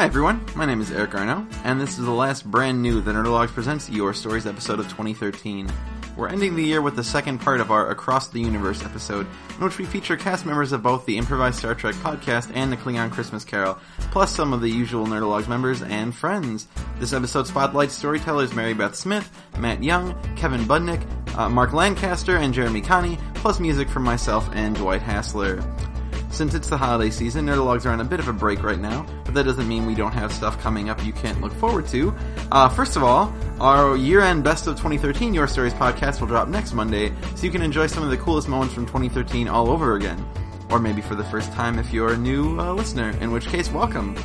Hi everyone, my name is Eric Arno, and this is the last brand new The Nerdologues Presents Your Stories episode of 2013. We're ending the year with the second part of our Across the Universe episode, in which we feature cast members of both the Improvised Star Trek podcast and the Klingon Christmas Carol, plus some of the usual Nerdologues members and friends. This episode spotlights storytellers Mary Beth Smith, Matt Young, Kevin Budnik, uh, Mark Lancaster, and Jeremy Kanne, plus music from myself and Dwight Hassler. Since it's the holiday season, Nerdologues are on a bit of a break right now, but that doesn't mean we don't have stuff coming up you can't look forward to. Uh, first of all, our year-end Best of 2013 Your Stories podcast will drop next Monday, so you can enjoy some of the coolest moments from 2013 all over again. Or maybe for the first time if you're a new uh, listener, in which case, welcome.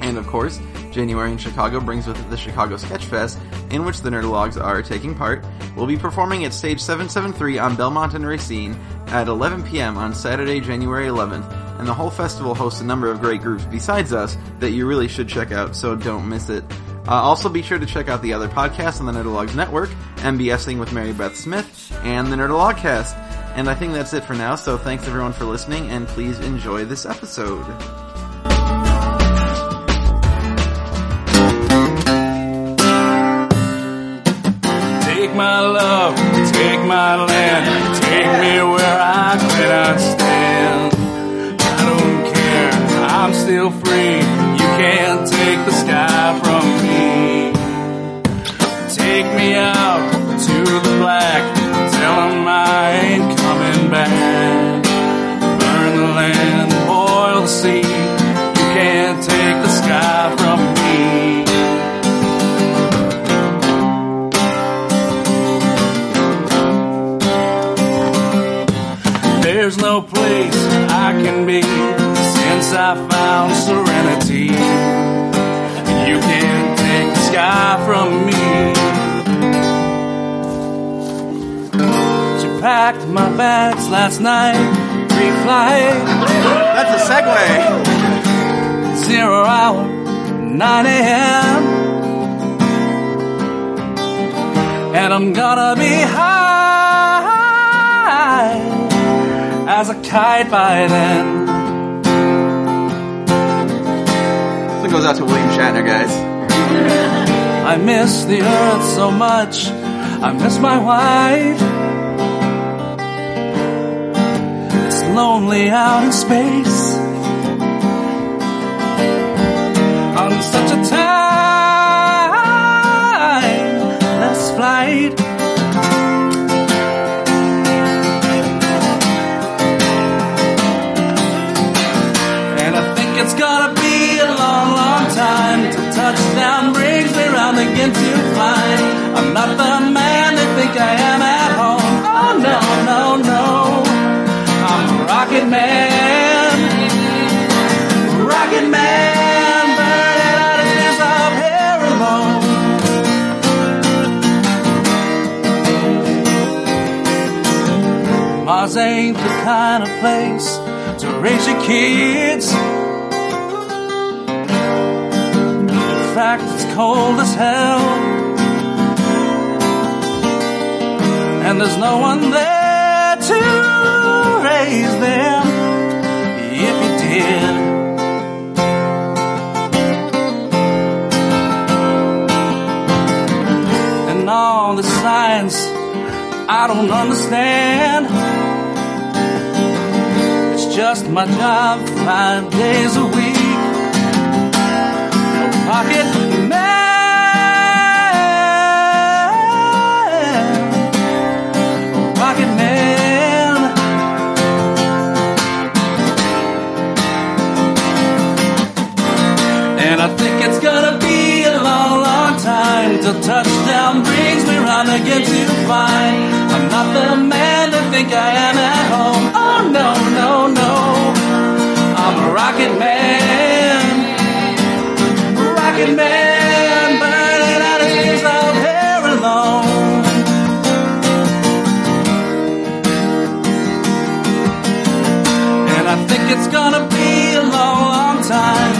And of course, January in Chicago brings with it the Chicago Sketch Fest, in which the Nerdologues are taking part. We'll be performing at Stage 773 on Belmont and Racine at 11 p.m. on Saturday, January 11th, and the whole festival hosts a number of great groups besides us that you really should check out, so don't miss it. Uh, also, be sure to check out the other podcasts on the Nerdologues Network, MBSing with Mary Beth Smith, and the Nerdologcast. And I think that's it for now, so thanks everyone for listening, and please enjoy this episode. Take my love, take my land, take me where I cannot stand. I don't care, I'm still free. You can't take the sky from me. Take me out to the black, I found serenity. You can't take the sky from me. She packed my bags last night, pre-flight, That's a segue! zero hour, 9 a.m. And I'm gonna be high as a kite by then. Goes out to William Shatner, guys. I miss the earth so much. I miss my wife. It's lonely out in space. On such a timeless flight. Mars ain't the kind of place to raise your kids. In fact, it's cold as hell. And there's no one there to raise them if you did. And all the science I don't understand. Just my job five days a week. No pocket man. Rocket man. And I think it's gonna be a long, long time till touchdown brings me round again to find I'm not the man think I am at home. Oh no, no, no. I'm a rocket man. Rocket man, burning out his years of hair alone. And I think it's gonna be a long, long time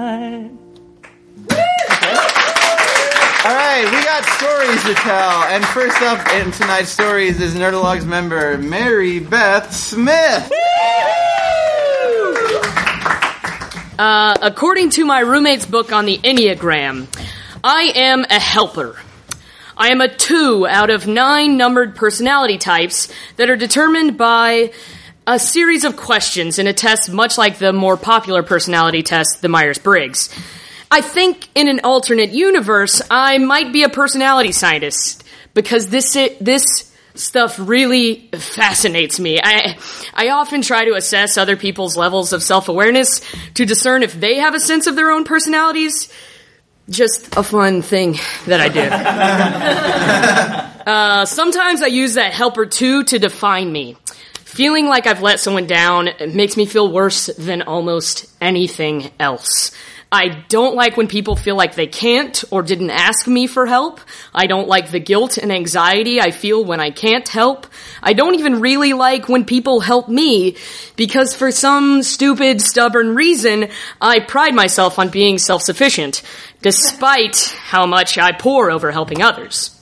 Got stories to tell, and first up in tonight's stories is Nerdologues member Mary Beth Smith. Uh, according to my roommate's book on the Enneagram, I am a helper. I am a two out of nine numbered personality types that are determined by a series of questions in a test much like the more popular personality test, the Myers Briggs. I think in an alternate universe, I might be a personality scientist because this this stuff really fascinates me. I I often try to assess other people's levels of self-awareness to discern if they have a sense of their own personalities. Just a fun thing that I do. uh, sometimes I use that helper two to define me. Feeling like I've let someone down makes me feel worse than almost anything else. I don't like when people feel like they can't or didn't ask me for help. I don't like the guilt and anxiety I feel when I can't help. I don't even really like when people help me because for some stupid, stubborn reason, I pride myself on being self-sufficient, despite how much I pour over helping others.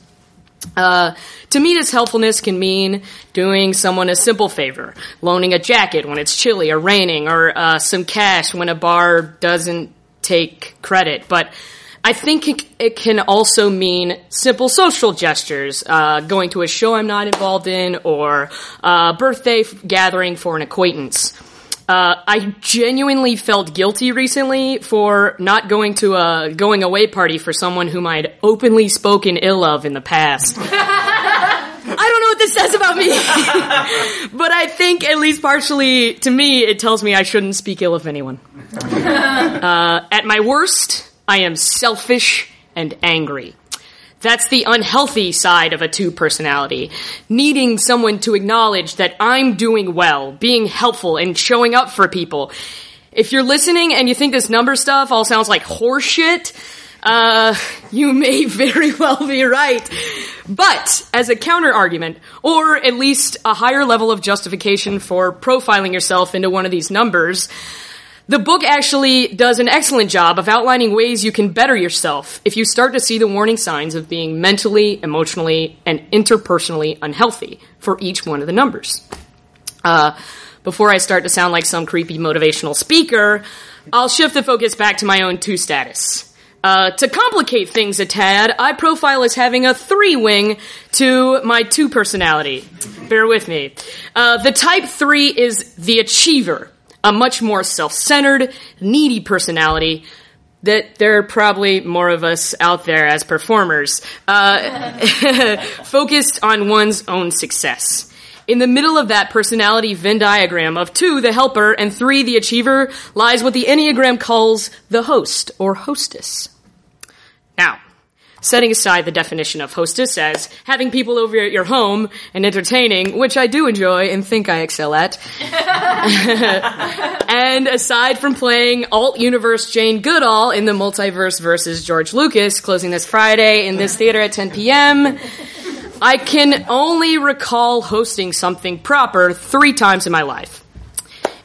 Uh, to me, this helpfulness can mean doing someone a simple favor, loaning a jacket when it's chilly or raining, or uh, some cash when a bar doesn't take credit. But I think it, it can also mean simple social gestures, uh, going to a show I'm not involved in, or a birthday gathering for an acquaintance. Uh, I genuinely felt guilty recently for not going to a going away party for someone whom I'd openly spoken ill of in the past. I don't know what this says about me, but I think at least partially to me it tells me I shouldn't speak ill of anyone. Uh, at my worst, I am selfish and angry. That's the unhealthy side of a two personality. Needing someone to acknowledge that I'm doing well, being helpful, and showing up for people. If you're listening and you think this number stuff all sounds like horseshit, uh, you may very well be right. But as a counter argument, or at least a higher level of justification for profiling yourself into one of these numbers, the book actually does an excellent job of outlining ways you can better yourself if you start to see the warning signs of being mentally, emotionally, and interpersonally unhealthy for each one of the numbers. Uh, before I start to sound like some creepy motivational speaker, I'll shift the focus back to my own two status. Uh, to complicate things a tad, I profile as having a three wing to my two personality. Bear with me. Uh, the type three is the achiever, a much more self-centered, needy personality that there are probably more of us out there as performers, uh, focused on one's own success. In the middle of that personality Venn diagram of two, the helper, and three, the achiever, lies what the Enneagram calls the host or hostess. Now, setting aside the definition of hostess as having people over at your home and entertaining, which I do enjoy and think I excel at. and aside from playing alt universe Jane Goodall in the multiverse versus George Lucas, closing this Friday in this theater at 10 p.m., I can only recall hosting something proper three times in my life.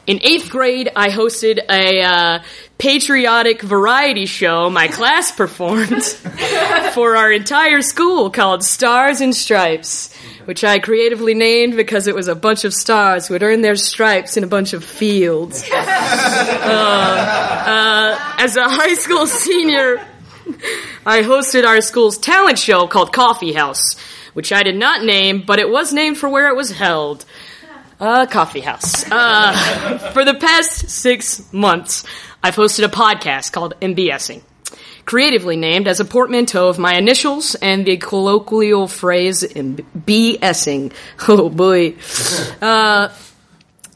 In eighth grade, I hosted a uh, patriotic variety show my class performed for our entire school called Stars and Stripes. which I creatively named because it was a bunch of stars who had earned their stripes in a bunch of fields. Uh, uh, as a high school senior, I hosted our school's talent show called Coffee House, which I did not name, but it was named for where it was held. A coffee house. Uh, for the past six months, I've hosted a podcast called MBSing, creatively named as a portmanteau of my initials and the colloquial phrase BSing. Oh boy. Uh,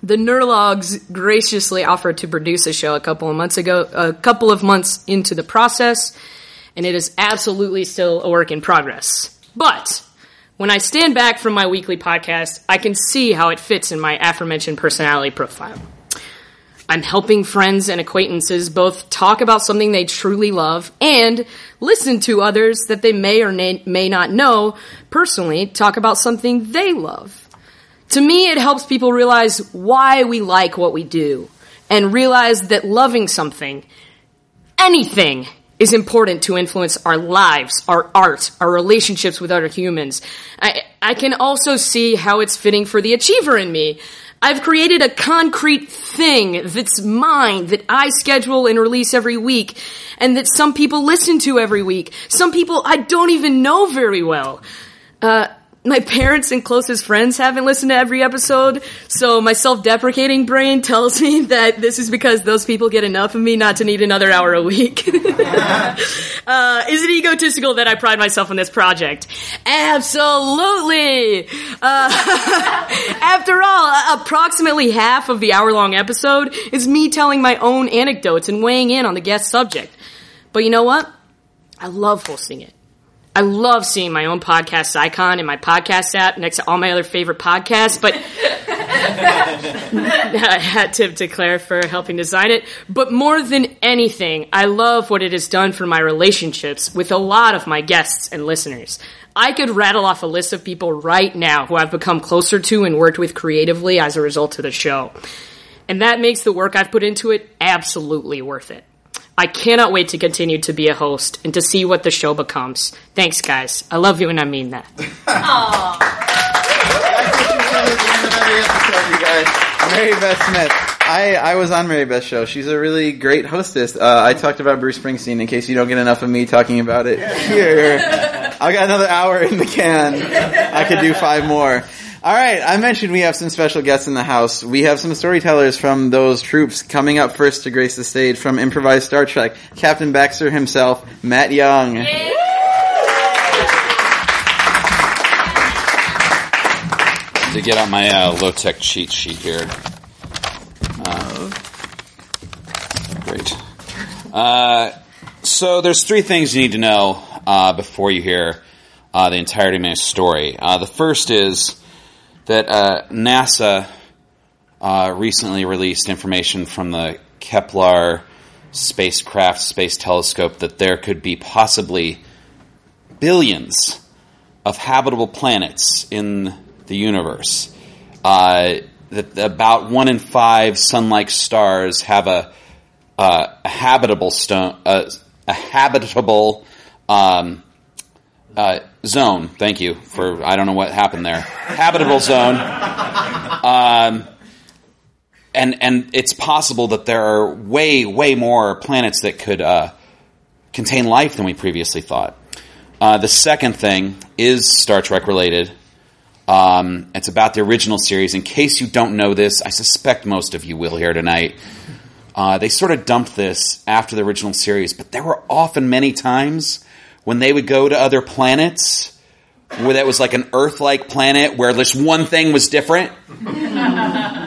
the Nerdologues graciously offered to produce a show a couple of months ago, a couple of months into the process, and it is absolutely still a work in progress. But when I stand back from my weekly podcast, I can see how it fits in my aforementioned personality profile. I'm helping friends and acquaintances both talk about something they truly love and listen to others that they may or may not know personally talk about something they love. To me, it helps people realize why we like what we do and realize that loving something, anything, is important to influence our lives, our art, our relationships with other humans. I, I can also see how it's fitting for the achiever in me. I've created a concrete thing that's mine, that I schedule and release every week, and that some people listen to every week. Some people I don't even know very well. Uh, my parents and closest friends haven't listened to every episode, so my self-deprecating brain tells me that this is because those people get enough of me not to need another hour a week. uh, is it egotistical that I pride myself on this project? Absolutely! Uh, after all, approximately half of the hour-long episode is me telling my own anecdotes and weighing in on the guest subject. But you know what? I love hosting it. I love seeing my own podcast icon in my podcast app next to all my other favorite podcasts, but I had to declare for helping design it. But more than anything, I love what it has done for my relationships with a lot of my guests and listeners. I could rattle off a list of people right now who I've become closer to and worked with creatively as a result of the show. And that makes the work I've put into it absolutely worth it. I cannot wait to continue to be a host and to see what the show becomes. Thanks, guys. I love you, and I mean that. Mary Beth Smith. I, I was on Mary Beth's show. She's a really great hostess. Uh, I talked about Bruce Springsteen in case you don't get enough of me talking about it here. I got another hour in the can. I could do five more. All right, I mentioned we have some special guests in the house. We have some storytellers from those troops coming up first to grace the stage from improvised Star Trek. Captain Baxter himself, Matt Young. To get out my uh, low tech cheat sheet here. Uh, great. Uh, so there's three things you need to know uh, before you hear uh, the entirety of my story. Uh, the first is that uh, NASA uh, recently released information from the Kepler spacecraft space telescope that there could be possibly billions of habitable planets in the universe. Uh, that about one in five sun-like stars have a, uh, a habitable stone, uh, a habitable um, uh, zone. Thank you for I don't know what happened there. Habitable zone. Um, and and it's possible that there are way way more planets that could uh, contain life than we previously thought. Uh, the second thing is Star Trek related. Um, it's about the original series. In case you don't know this, I suspect most of you will here tonight. Uh, they sort of dumped this after the original series, but there were often many times when they would go to other planets where that was like an Earth-like planet where this one thing was different.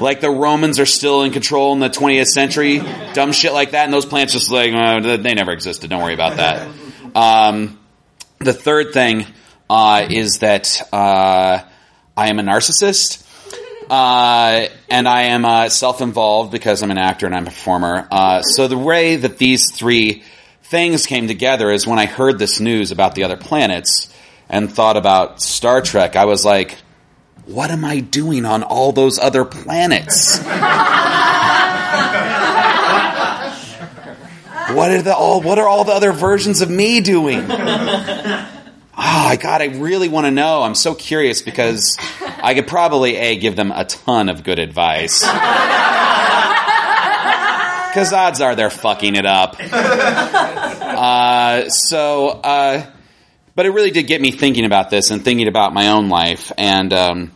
like the Romans are still in control in the 20th century, dumb shit like that, and those planets just like uh, they never existed. Don't worry about that. Um, the third thing uh, is that uh, I am a narcissist. Uh, and I am uh, self-involved because I'm an actor and I'm a performer. Uh, so the way that these three things came together is when I heard this news about the other planets and thought about Star Trek, I was like, what am I doing on all those other planets? what are the all what are all the other versions of me doing? Oh, God, I really want to know. I'm so curious because I could probably a give them a ton of good advice. Because odds are they're fucking it up. Uh, so, uh, but it really did get me thinking about this and thinking about my own life. And um,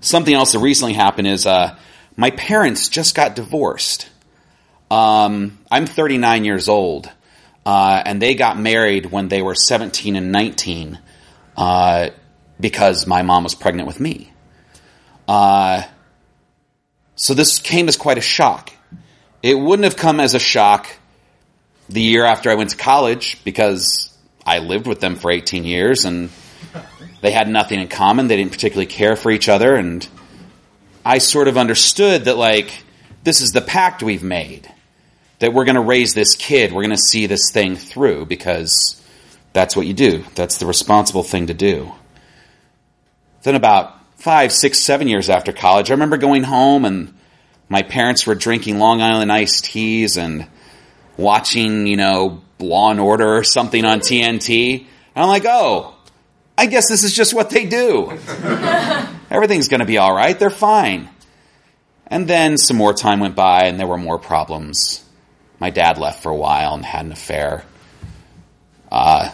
something else that recently happened is uh, my parents just got divorced. Um, I'm 39 years old, uh, and they got married when they were 17 and 19 uh, because my mom was pregnant with me. Uh, so this came as quite a shock. It wouldn't have come as a shock the year after I went to college because I lived with them for 18 years and they had nothing in common. They didn't particularly care for each other. And I sort of understood that, like, this is the pact we've made that we're going to raise this kid. We're going to see this thing through because that's what you do. That's the responsible thing to do. Then, about five, six, seven years after college, I remember going home and my parents were drinking Long Island iced teas and watching, you know, Law and Order or something on TNT. And I'm like, oh, I guess this is just what they do. Everything's going to be all right. They're fine. And then some more time went by and there were more problems. My dad left for a while and had an affair. Uh,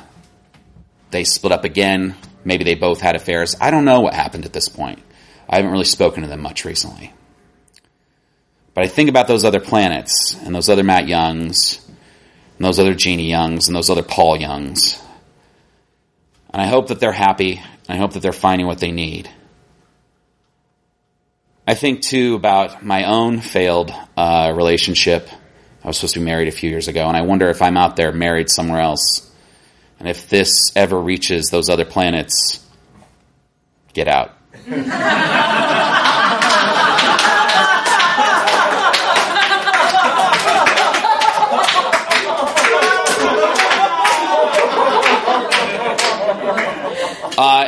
they split up again. Maybe they both had affairs. I don't know what happened at this point. I haven't really spoken to them much recently. But I think about those other planets and those other Matt Youngs and those other Jeannie Youngs and those other Paul Youngs. And I hope that they're happy. I hope that they're finding what they need. I think too about my own failed uh, relationship. I was supposed to be married a few years ago, and I wonder if I'm out there married somewhere else. And if this ever reaches those other planets, get out.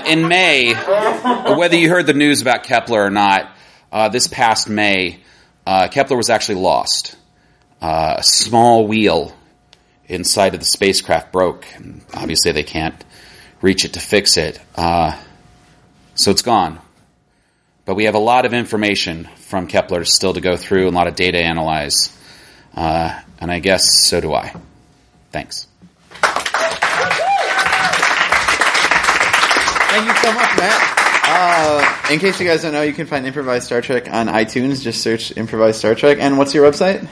in May, whether you heard the news about Kepler or not, uh, this past May, uh, Kepler was actually lost. Uh, a small wheel inside of the spacecraft broke. And obviously, they can't reach it to fix it. Uh, so it's gone. But we have a lot of information from Kepler still to go through, and a lot of data analyze. Uh, and I guess so do I. Thanks. Thank you so much, Matt. Uh, in case you guys don't know, you can find Improvised Star Trek on iTunes. Just search Improvised Star Trek. And what's your website?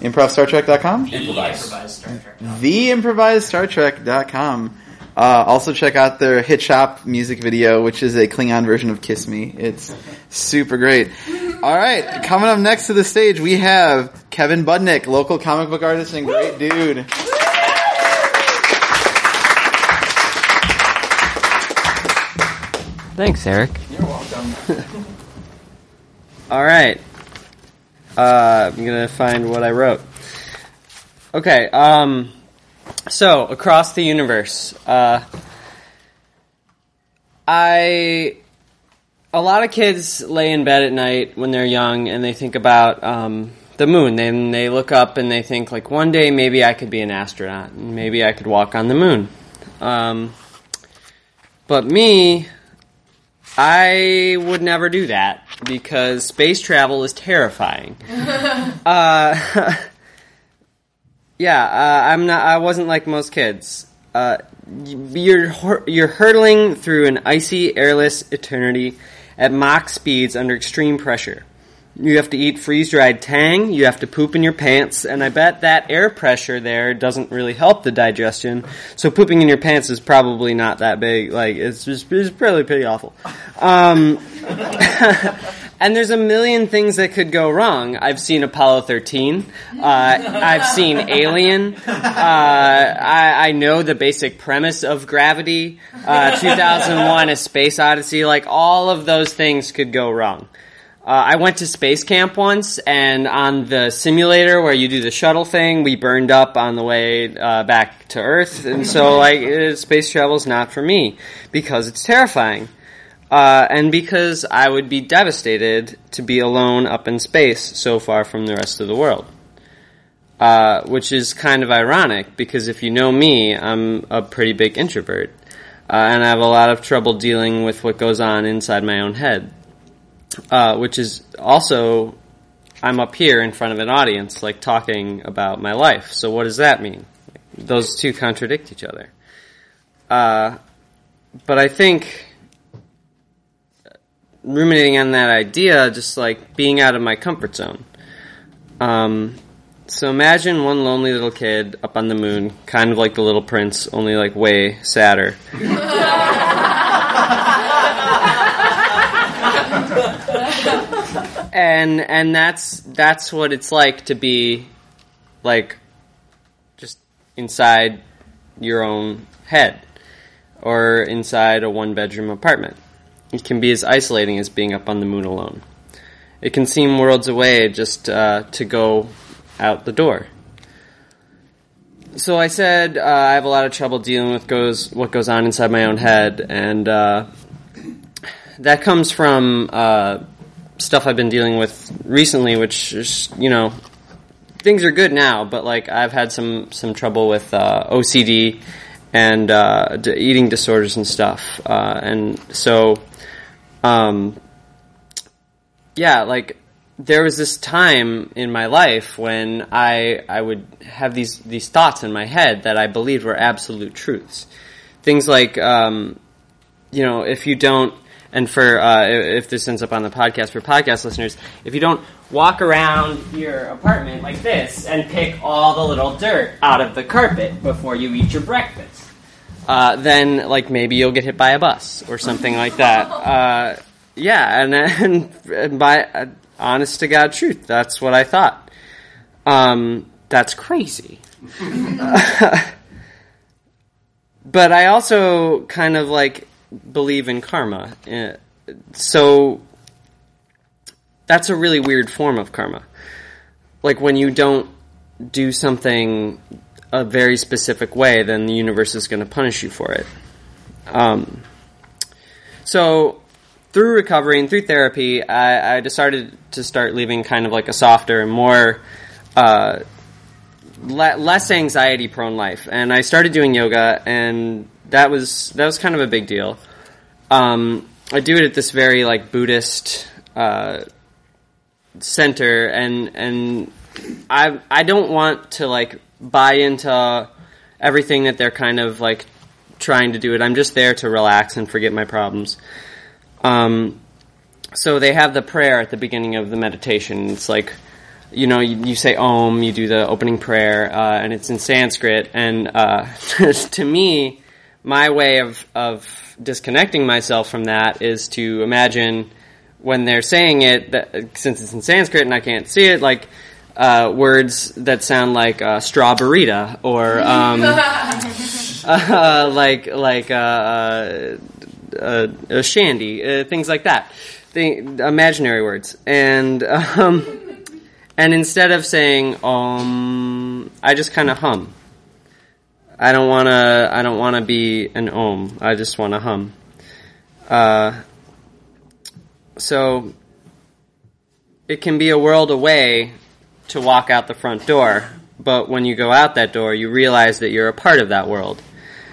ImprovStarTrek.com? Improvised. TheImprovisedStarTrek.com. Uh, also check out their Hit Shop music video, which is a Klingon version of Kiss Me. It's super great. All right, coming up next to the stage, we have Kevin Budnik, local comic book artist and great dude. Thanks, Eric. You're welcome. All right. Uh, I'm gonna find what I wrote. Okay. Um, so across the universe, uh, I a lot of kids lay in bed at night when they're young and they think about um, the moon. Then they look up and they think like one day maybe I could be an astronaut and maybe I could walk on the moon. Um, but me, I would never do that because space travel is terrifying. uh, yeah, uh, I'm not. I wasn't like most kids. Uh, you're you're hurtling through an icy, airless eternity at Mach speeds under extreme pressure. You have to eat freeze dried tang. You have to poop in your pants, and I bet that air pressure there doesn't really help the digestion. So pooping in your pants is probably not that big. Like it's just it's probably pretty awful. Um, and there's a million things that could go wrong. I've seen Apollo 13. Uh, I've seen Alien. Uh, I, I, know the basic premise of gravity. Uh, 2001: A Space Odyssey. Like all of those things could go wrong. Uh, I went to space camp once, and on the simulator where you do the shuttle thing, we burned up on the way uh, back to Earth, and so like uh, space travel is not for me because it's terrifying, uh, and because I would be devastated to be alone up in space, so far from the rest of the world. Uh, which is kind of ironic because if you know me, I'm a pretty big introvert. uh, and I have a lot of trouble dealing with what goes on inside my own head, uh, which is also I'm up here in front of an audience, like talking about my life. So what does that mean? Those two contradict each other. Uh, but I think ruminating on that idea, just like being out of my comfort zone. Um, so imagine one lonely little kid up on the moon, kind of like the Little Prince, only like way sadder. and and that's that's what it's like to be like just inside your own head or inside a one bedroom apartment. It can be as isolating as being up on the moon alone. It can seem worlds away just uh, to go out the door. So I said uh, I have a lot of trouble dealing with goes what goes on inside my own head, and uh, that comes from uh, stuff I've been dealing with recently, which is you know things are good now, but like I've had some some trouble with uh, OCD and uh, d- eating disorders and stuff, uh, and so um, yeah, like there was this time in my life when I I would have these these thoughts in my head that I believed were absolute truths. Things like um, you know, if you don't and for uh, if this ends up on the podcast for podcast listeners, if you don't walk around your apartment like this and pick all the little dirt out of the carpet before you eat your breakfast, uh, then like maybe you'll get hit by a bus or something like that. Uh, yeah, and, and by uh, honest to God truth, that's what I thought. Um, that's crazy. but I also kind of like believe in karma. Uh, So that's a really weird form of karma. Like when you don't do something a very specific way, then the universe is going to punish you for it. Um, so through recovery and through therapy, I, I decided to start living kind of like a softer and more uh, le- less anxiety prone life. And I started doing yoga, and that was that was kind of a big deal. Um, I do it at this very like Buddhist uh, center, and and I I don't want to like buy into everything that they're kind of like trying to do it. I'm just there to relax and forget my problems. Um, so they have the prayer at the beginning of the meditation. It's like, you know, you, you say Om, you do the opening prayer, uh, and it's in Sanskrit. And uh, to me, my way of, of disconnecting myself from that is to imagine when they're saying it, that, since it's in Sanskrit and I can't see it, like uh, words that sound like uh, strawberryta or um, uh, like like uh, uh, shandy, uh, things like that, Thing, imaginary words, and um, and instead of saying um, I just kind of hum. I don't want to. I don't want to be an om. I just want to hum. Uh, so it can be a world away to walk out the front door, but when you go out that door, you realize that you're a part of that world,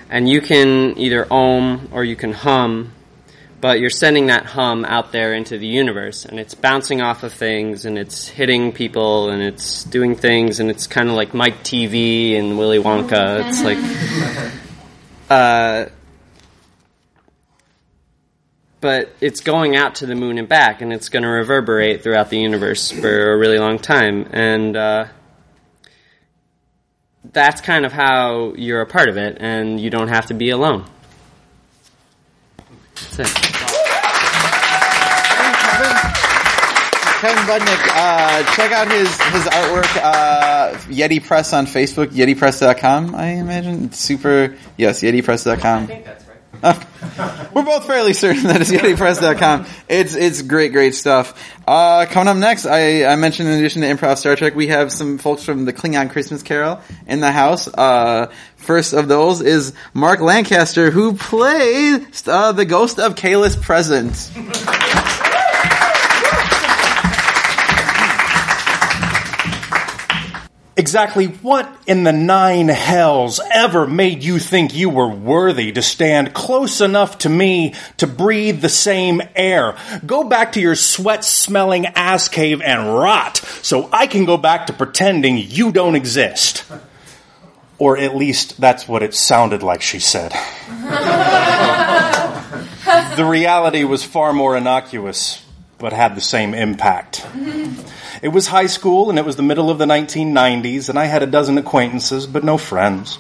and you can either om or you can hum. But you're sending that hum out there into the universe, and it's bouncing off of things, and it's hitting people, and it's doing things, and it's kind of like Mike Teavee and Willy Wonka. It's like, uh, but it's going out to the moon and back, and it's going to reverberate throughout the universe for a really long time, and uh, that's kind of how you're a part of it, and you don't have to be alone. That's it. Kevin Budnik, uh, check out his, his artwork, uh, Yeti Press on Facebook, yetipress.com, I imagine. It's super, yes, yetipress.com. that's right. We're both fairly certain that it's yetipress.com. It's, it's great, great stuff. Uh, coming up next, I, I mentioned in addition to Improv Star Trek, we have some folks from the Klingon Christmas Carol in the house. Uh, first of those is Mark Lancaster, who plays, uh, the ghost of Kahless Present. Exactly what in the nine hells ever made you think you were worthy to stand close enough to me to breathe the same air? Go back to your sweat smelling ass cave and rot so I can go back to pretending you don't exist. Or at least that's what it sounded like she said. the reality was far more innocuous, but had the same impact. It was high school and it was the middle of the 1990s, and I had a dozen acquaintances, but no friends.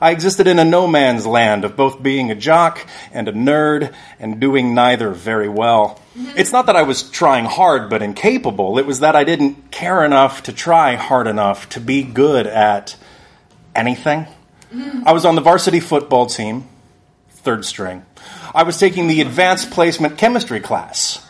I existed in a no man's land of both being a jock and a nerd and doing neither very well. Mm-hmm. It's not that I was trying hard but incapable, it was that I didn't care enough to try hard enough to be good at anything. Mm-hmm. I was on the varsity football team, third string. I was taking the advanced placement chemistry class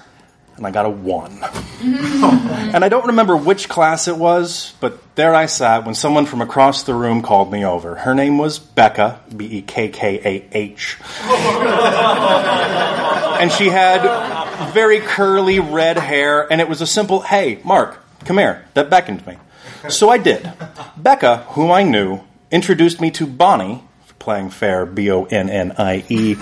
and I got a one. and I don't remember which class it was, but there I sat when someone from across the room called me over. Her name was Becca, B E K K A H. and she had very curly red hair, and it was a simple, hey, Mark, come here, that beckoned me. So I did. Becca, whom I knew, introduced me to Bonnie, playing fair, B O N N I E,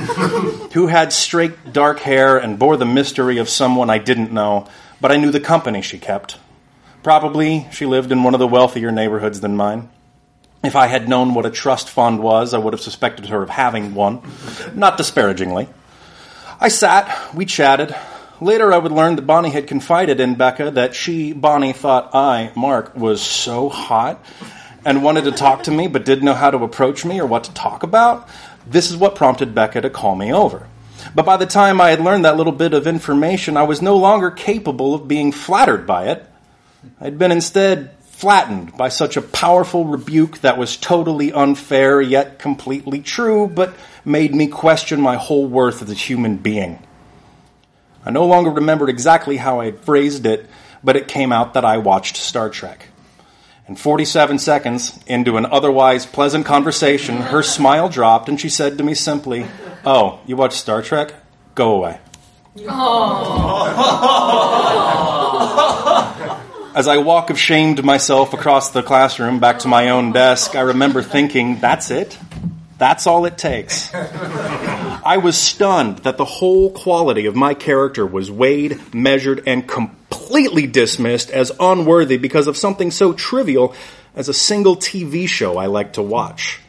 who had straight dark hair and bore the mystery of someone I didn't know, but I knew the company she kept. Probably she lived in one of the wealthier neighborhoods than mine. If I had known what a trust fund was, I would have suspected her of having one, not disparagingly. I sat, we chatted. Later, I would learn that Bonnie had confided in Becca that she, Bonnie, thought I, Mark, was so hot and wanted to talk to me but didn't know how to approach me or what to talk about, this is what prompted Becca to call me over. But by the time I had learned that little bit of information, I was no longer capable of being flattered by it. I'd been instead flattened by such a powerful rebuke that was totally unfair yet completely true, but made me question my whole worth as a human being. I no longer remembered exactly how I phrased it, but it came out that I watched Star Trek. And 47 seconds into an otherwise pleasant conversation, her smile dropped and she said to me simply, Oh, you watch Star Trek? Go away. As I walk of shamed myself across the classroom back to my own desk, I remember thinking, That's it? That's all it takes. I was stunned that the whole quality of my character was weighed, measured, and completely dismissed as unworthy because of something so trivial as a single TV show I like to watch.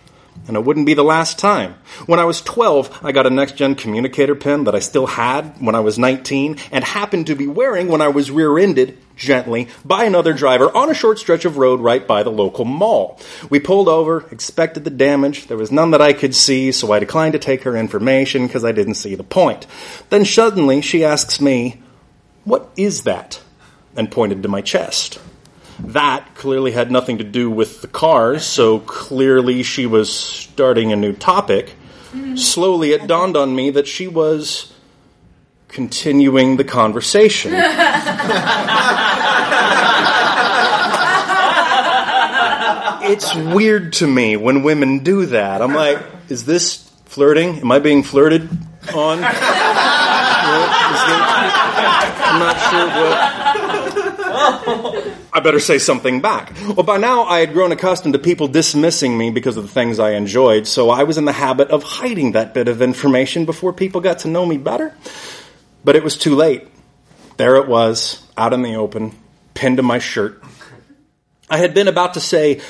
And it wouldn't be the last time. When I was 12, I got a next gen communicator pin that I still had when I was 19 and happened to be wearing when I was rear ended gently by another driver on a short stretch of road right by the local mall. We pulled over, expected the damage. There was none that I could see, so I declined to take her information because I didn't see the point. Then suddenly she asks me, What is that? And pointed to my chest. That clearly had nothing to do with the cars, so clearly she was starting a new topic. Slowly it dawned on me that she was continuing the conversation. it's weird to me when women do that. I'm like, is this flirting? Am I being flirted on? I'm not sure what. I better say something back. Well, by now I had grown accustomed to people dismissing me because of the things I enjoyed, so I was in the habit of hiding that bit of information before people got to know me better. But it was too late. There it was, out in the open, pinned to my shirt. I had been about to say,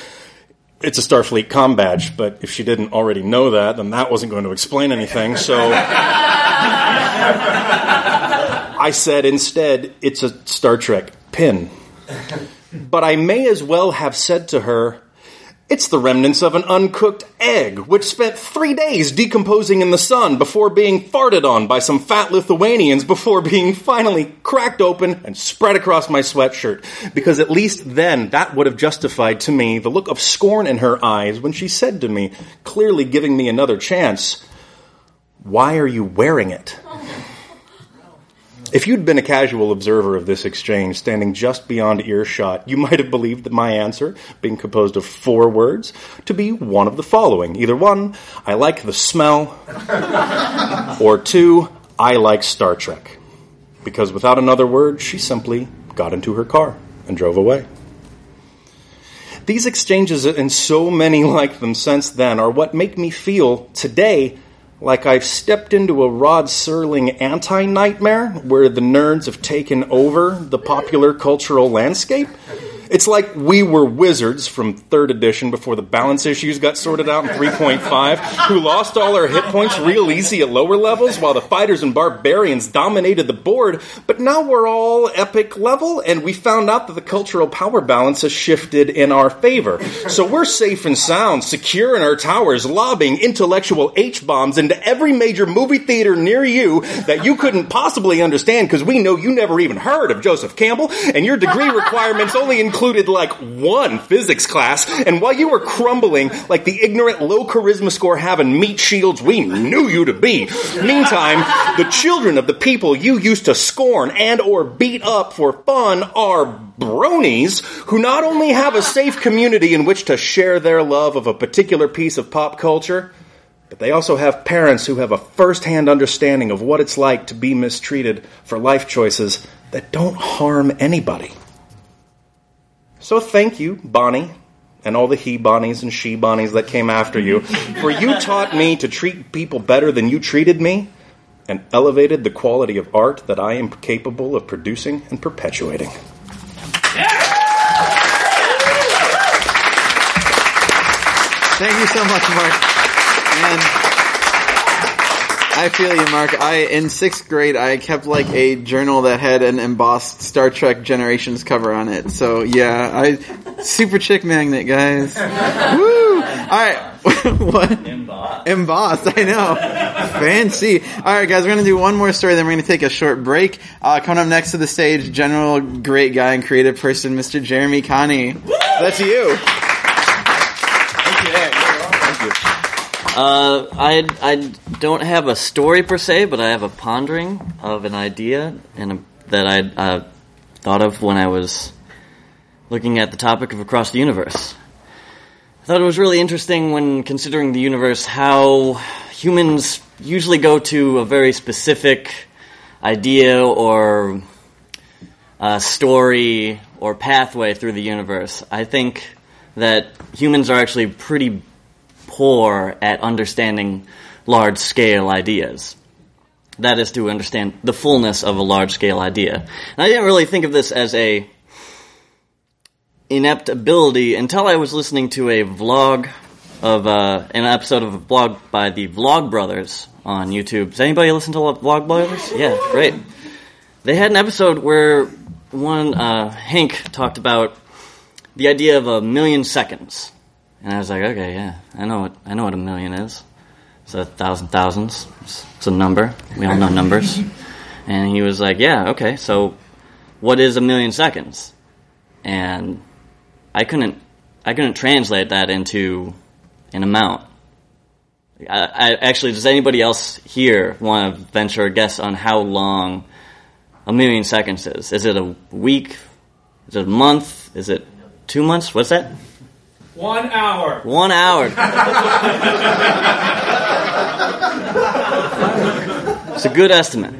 it's a Starfleet com badge, but if she didn't already know that, then that wasn't going to explain anything, so. I said instead, it's a Star Trek pin. But I may as well have said to her, it's the remnants of an uncooked egg, which spent three days decomposing in the sun before being farted on by some fat Lithuanians before being finally cracked open and spread across my sweatshirt. Because at least then that would have justified to me the look of scorn in her eyes when she said to me, clearly giving me another chance, Why are you wearing it? If you'd been a casual observer of this exchange, standing just beyond earshot, you might have believed that my answer, being composed of four words, to be one of the following. Either one, I like the smell, or two, I like Star Trek. Because without another word, she simply got into her car and drove away. These exchanges and so many like them since then are what make me feel today like I've stepped into a Rod Serling anti nightmare where the nerds have taken over the popular cultural landscape. It's like we were wizards from third edition before the balance issues got sorted out in 3.5, who lost all our hit points real easy at lower levels while the fighters and barbarians dominated the board. But now we're all epic level, and we found out that the cultural power balance has shifted in our favor. So we're safe and sound, secure in our towers, lobbing intellectual H bombs into every major movie theater near you that you couldn't possibly understand because we know you never even heard of Joseph Campbell, and your degree requirements only included like one physics class, and while you were crumbling like the ignorant low charisma score having meat shields we knew you to be. Meantime, the children of the people you used to scorn and or beat up for fun are bronies who not only have a safe community in which to share their love of a particular piece of pop culture, but they also have parents who have a first-hand understanding of what it's like to be mistreated for life choices that don't harm anybody. So thank you, Bonnie, and all the he Bonnies and she Bonnies that came after you, for you taught me to treat people better than you treated me, and elevated the quality of art that I am capable of producing and perpetuating. Thank you so much, Mark. And I feel you, Mark. I in sixth grade I kept like a journal that had an embossed Star Trek Generations cover on it. So yeah, I super chick magnet, guys. Woo! All right, what? Embossed. Embossed. I know. Fancy. All right, guys. We're gonna do one more story, then we're gonna take a short break. Uh, coming up next to the stage, general great guy and creative person, Mr. Jeremy Kanne. That's you. Thank you. Thank you. Uh, I, I don't have a story per se, but I have a pondering of an idea and a, that I uh, thought of when I was looking at the topic of across the universe. I thought it was really interesting when considering the universe how humans usually go to a very specific idea or uh, story or pathway through the universe. I think that humans are actually pretty poor at understanding large scale ideas. That is to understand the fullness of a large scale idea. And I didn't really think of this as a inept ability until I was listening to a vlog of uh, an episode of a blog by the Vlog Brothers on YouTube. Does anybody listen to Vlog Brothers? Yeah, great. They had an episode where one uh, Hank talked about the idea of a million seconds. And I was like, okay, yeah, I know what I know what a million is. It's a thousand thousands. It's, it's a number. We all know numbers. And he was like, yeah, okay. So, what is a million seconds? And I couldn't I couldn't translate that into an amount. I, I actually, does anybody else here want to venture a guess on how long a million seconds is? Is it a week? Is it a month? Is it two months? What's that? One hour. One hour. it's a good estimate.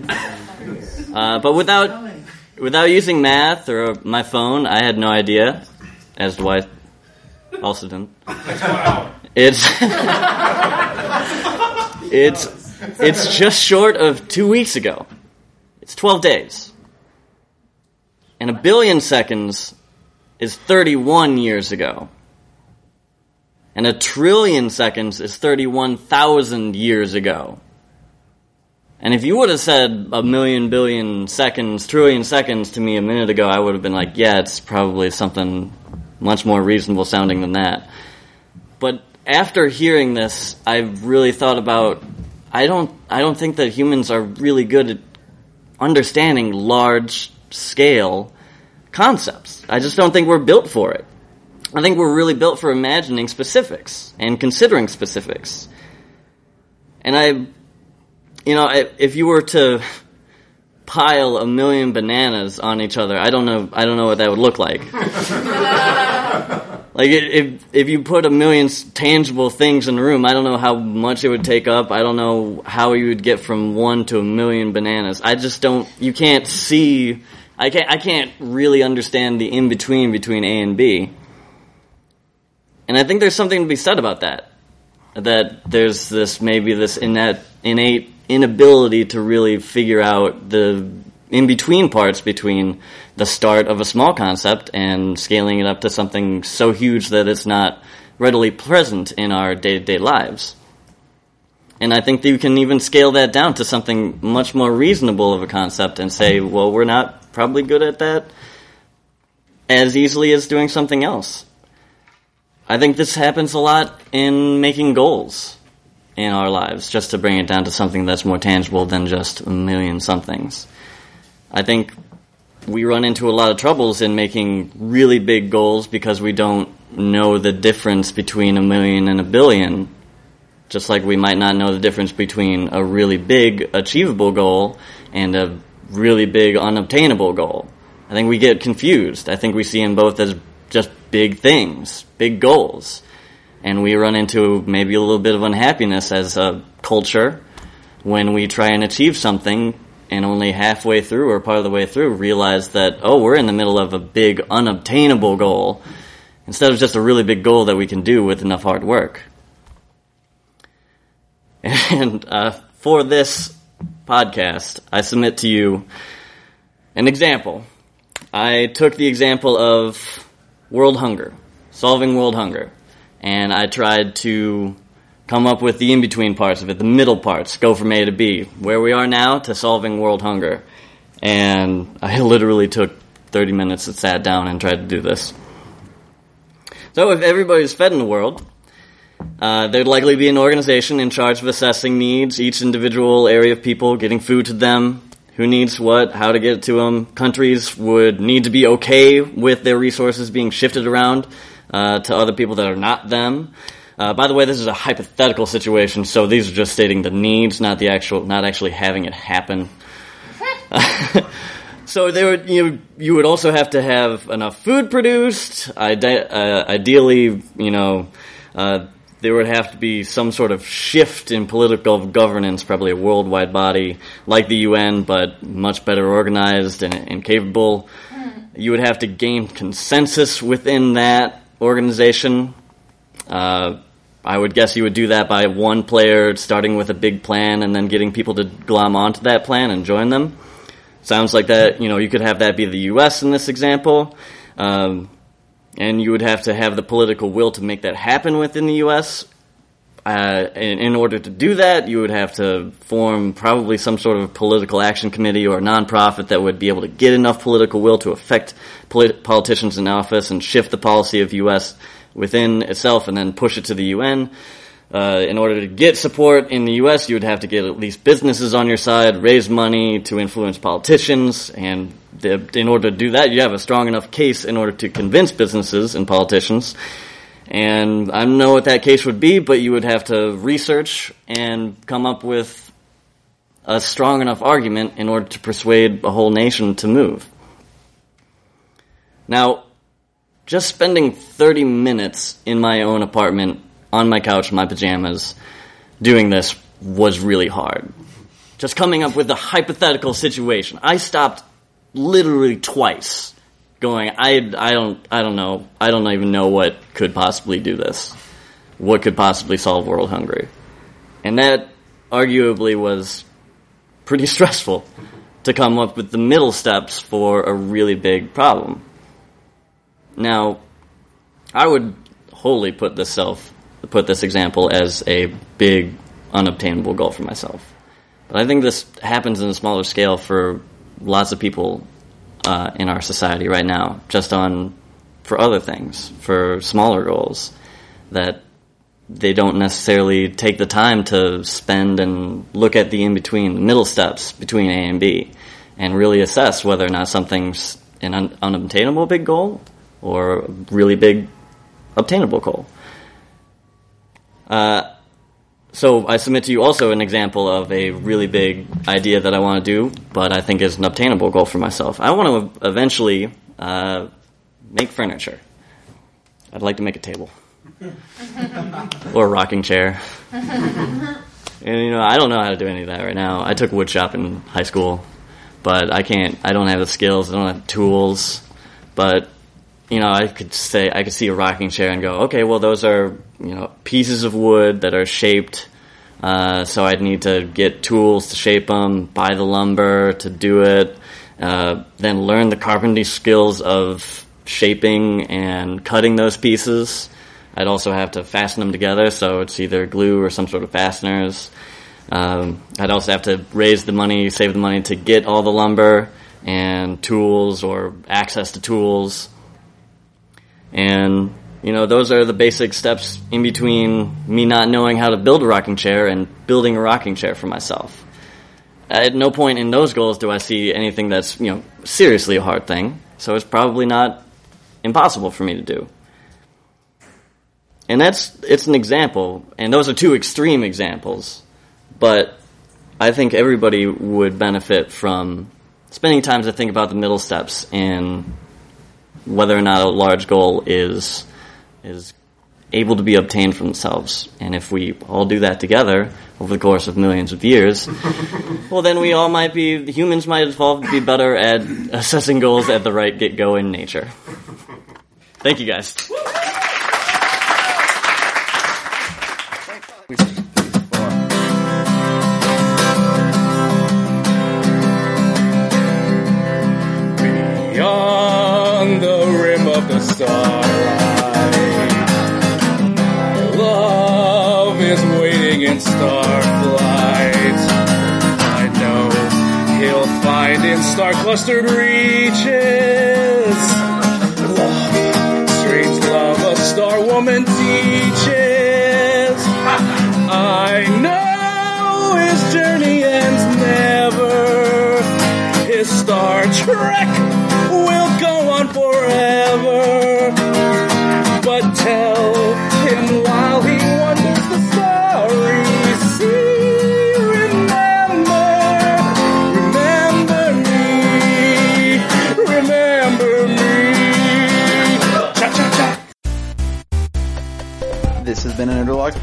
Uh, but without without using math or my phone, I had no idea, as Dwight also didn't. It's it's it's just short of two weeks ago. It's twelve days, and a billion seconds is thirty-one years ago. And a trillion seconds is 31,000 years ago. And if you would have said a million billion seconds, trillion seconds to me a minute ago, I would have been like, yeah, it's probably something much more reasonable sounding than that. But after hearing this, I've really thought about I don't I don't think that humans are really good at understanding large scale concepts. I just don't think we're built for it. I think we're really built for imagining specifics and considering specifics. And I, you know, if you were to pile a million bananas on each other, I don't know, I don't know what that would look like. like if if you put a million tangible things in a room, I don't know how much it would take up. I don't know how you would get from one to a million bananas. I just don't. You can't see. I can't. I can't really understand the in between between A and B. And I think there's something to be said about that. That there's this maybe this innate, innate inability to really figure out the in between parts between the start of a small concept and scaling it up to something so huge that it's not readily present in our day to day lives. And I think that you can even scale that down to something much more reasonable of a concept and say, well, we're not probably good at that as easily as doing something else. I think this happens a lot in making goals in our lives, just to bring it down to something that's more tangible than just a million somethings. I think we run into a lot of troubles in making really big goals because we don't know the difference between a million and a billion. Just like we might not know the difference between a really big achievable goal and a really big unobtainable goal. I think we get confused. I think we see them both as just big things, big goals. And we run into maybe a little bit of unhappiness as a culture when we try and achieve something and only halfway through or part of the way through realize that, oh, we're in the middle of a big unobtainable goal instead of just a really big goal that we can do with enough hard work. And uh, for this podcast, I submit to you an example. I took the example of world hunger, solving world hunger, and I tried to come up with the in between parts of it, the middle parts, go from A to B, where we are now to solving world hunger. And I literally took 30 minutes and sat down and tried to do this. So, if everybody's fed in the world, uh, there'd likely be an organization in charge of assessing needs, each individual area of people, getting food to them, who needs what, how to get it to them. Countries would need to be okay with their resources being shifted around uh, to other people that are not them. Uh, by the way, this is a hypothetical situation, so these are just stating the needs, not the actual, not actually having it happen. so they would, you you would also have to have enough food produced. Ide- uh, ideally, you know, uh, there would have to be some sort of shift in political governance, probably a worldwide body like the UN, but much better organized and, and capable. You would have to gain consensus within that organization. Uh, I would guess you would do that by one player starting with a big plan and then getting people to glom onto that plan and join them. Sounds like that, you know, you could have that be the US in this example. Um, and you would have to have the political will to make that happen within the U.S. Uh, in, in, order to do that, you would have to form probably some sort of political action committee or a nonprofit that would be able to get enough political will to affect polit- politicians in office and shift the policy of U.S. within itself, and then push it to the UN. Uh, in order to get support in the U.S., you would have to get at least businesses on your side, raise money to influence politicians, and the, in order to do that, you have a strong enough case in order to convince businesses and politicians. And I don't know what that case would be, but you would have to research and come up with a strong enough argument in order to persuade a whole nation to move. Now, just spending 30 minutes in my own apartment on my couch in my pajamas doing this was really hard. Just coming up with a hypothetical situation. I stopped literally twice going, I, I don't, I don't know. I don't even know what could possibly do this. What could possibly solve world hunger? And that arguably was pretty stressful to come up with the middle steps for a really big problem. Now, I would wholly put the self put this example as a big unobtainable goal for myself. But I think this happens in a smaller scale for lots of people uh, in our society right now, just on for other things, for smaller goals that they don't necessarily take the time to spend and look at the in between, middle steps between A and B, and really assess whether or not something's an un- unobtainable big goal or a really big obtainable goal. Uh, so I submit to you also an example of a really big idea that I want to do, but I think is an obtainable goal for myself. I want to eventually uh, make furniture. I'd like to make a table or a rocking chair. and you know, I don't know how to do any of that right now. I took woodshop in high school, but I can't. I don't have the skills. I don't have the tools. But you know, I could say I could see a rocking chair and go, okay, well, those are you know pieces of wood that are shaped. Uh, so I'd need to get tools to shape them, buy the lumber to do it, uh, then learn the carpentry skills of shaping and cutting those pieces. I'd also have to fasten them together, so it's either glue or some sort of fasteners. Um, I'd also have to raise the money, save the money to get all the lumber and tools or access to tools. And, you know, those are the basic steps in between me not knowing how to build a rocking chair and building a rocking chair for myself. At no point in those goals do I see anything that's, you know, seriously a hard thing. So it's probably not impossible for me to do. And that's, it's an example, and those are two extreme examples, but I think everybody would benefit from spending time to think about the middle steps and whether or not a large goal is is able to be obtained for themselves. And if we all do that together over the course of millions of years, well, then we all might be humans might evolve to be better at assessing goals at the right get go in nature. Thank you, guys. Star-clustered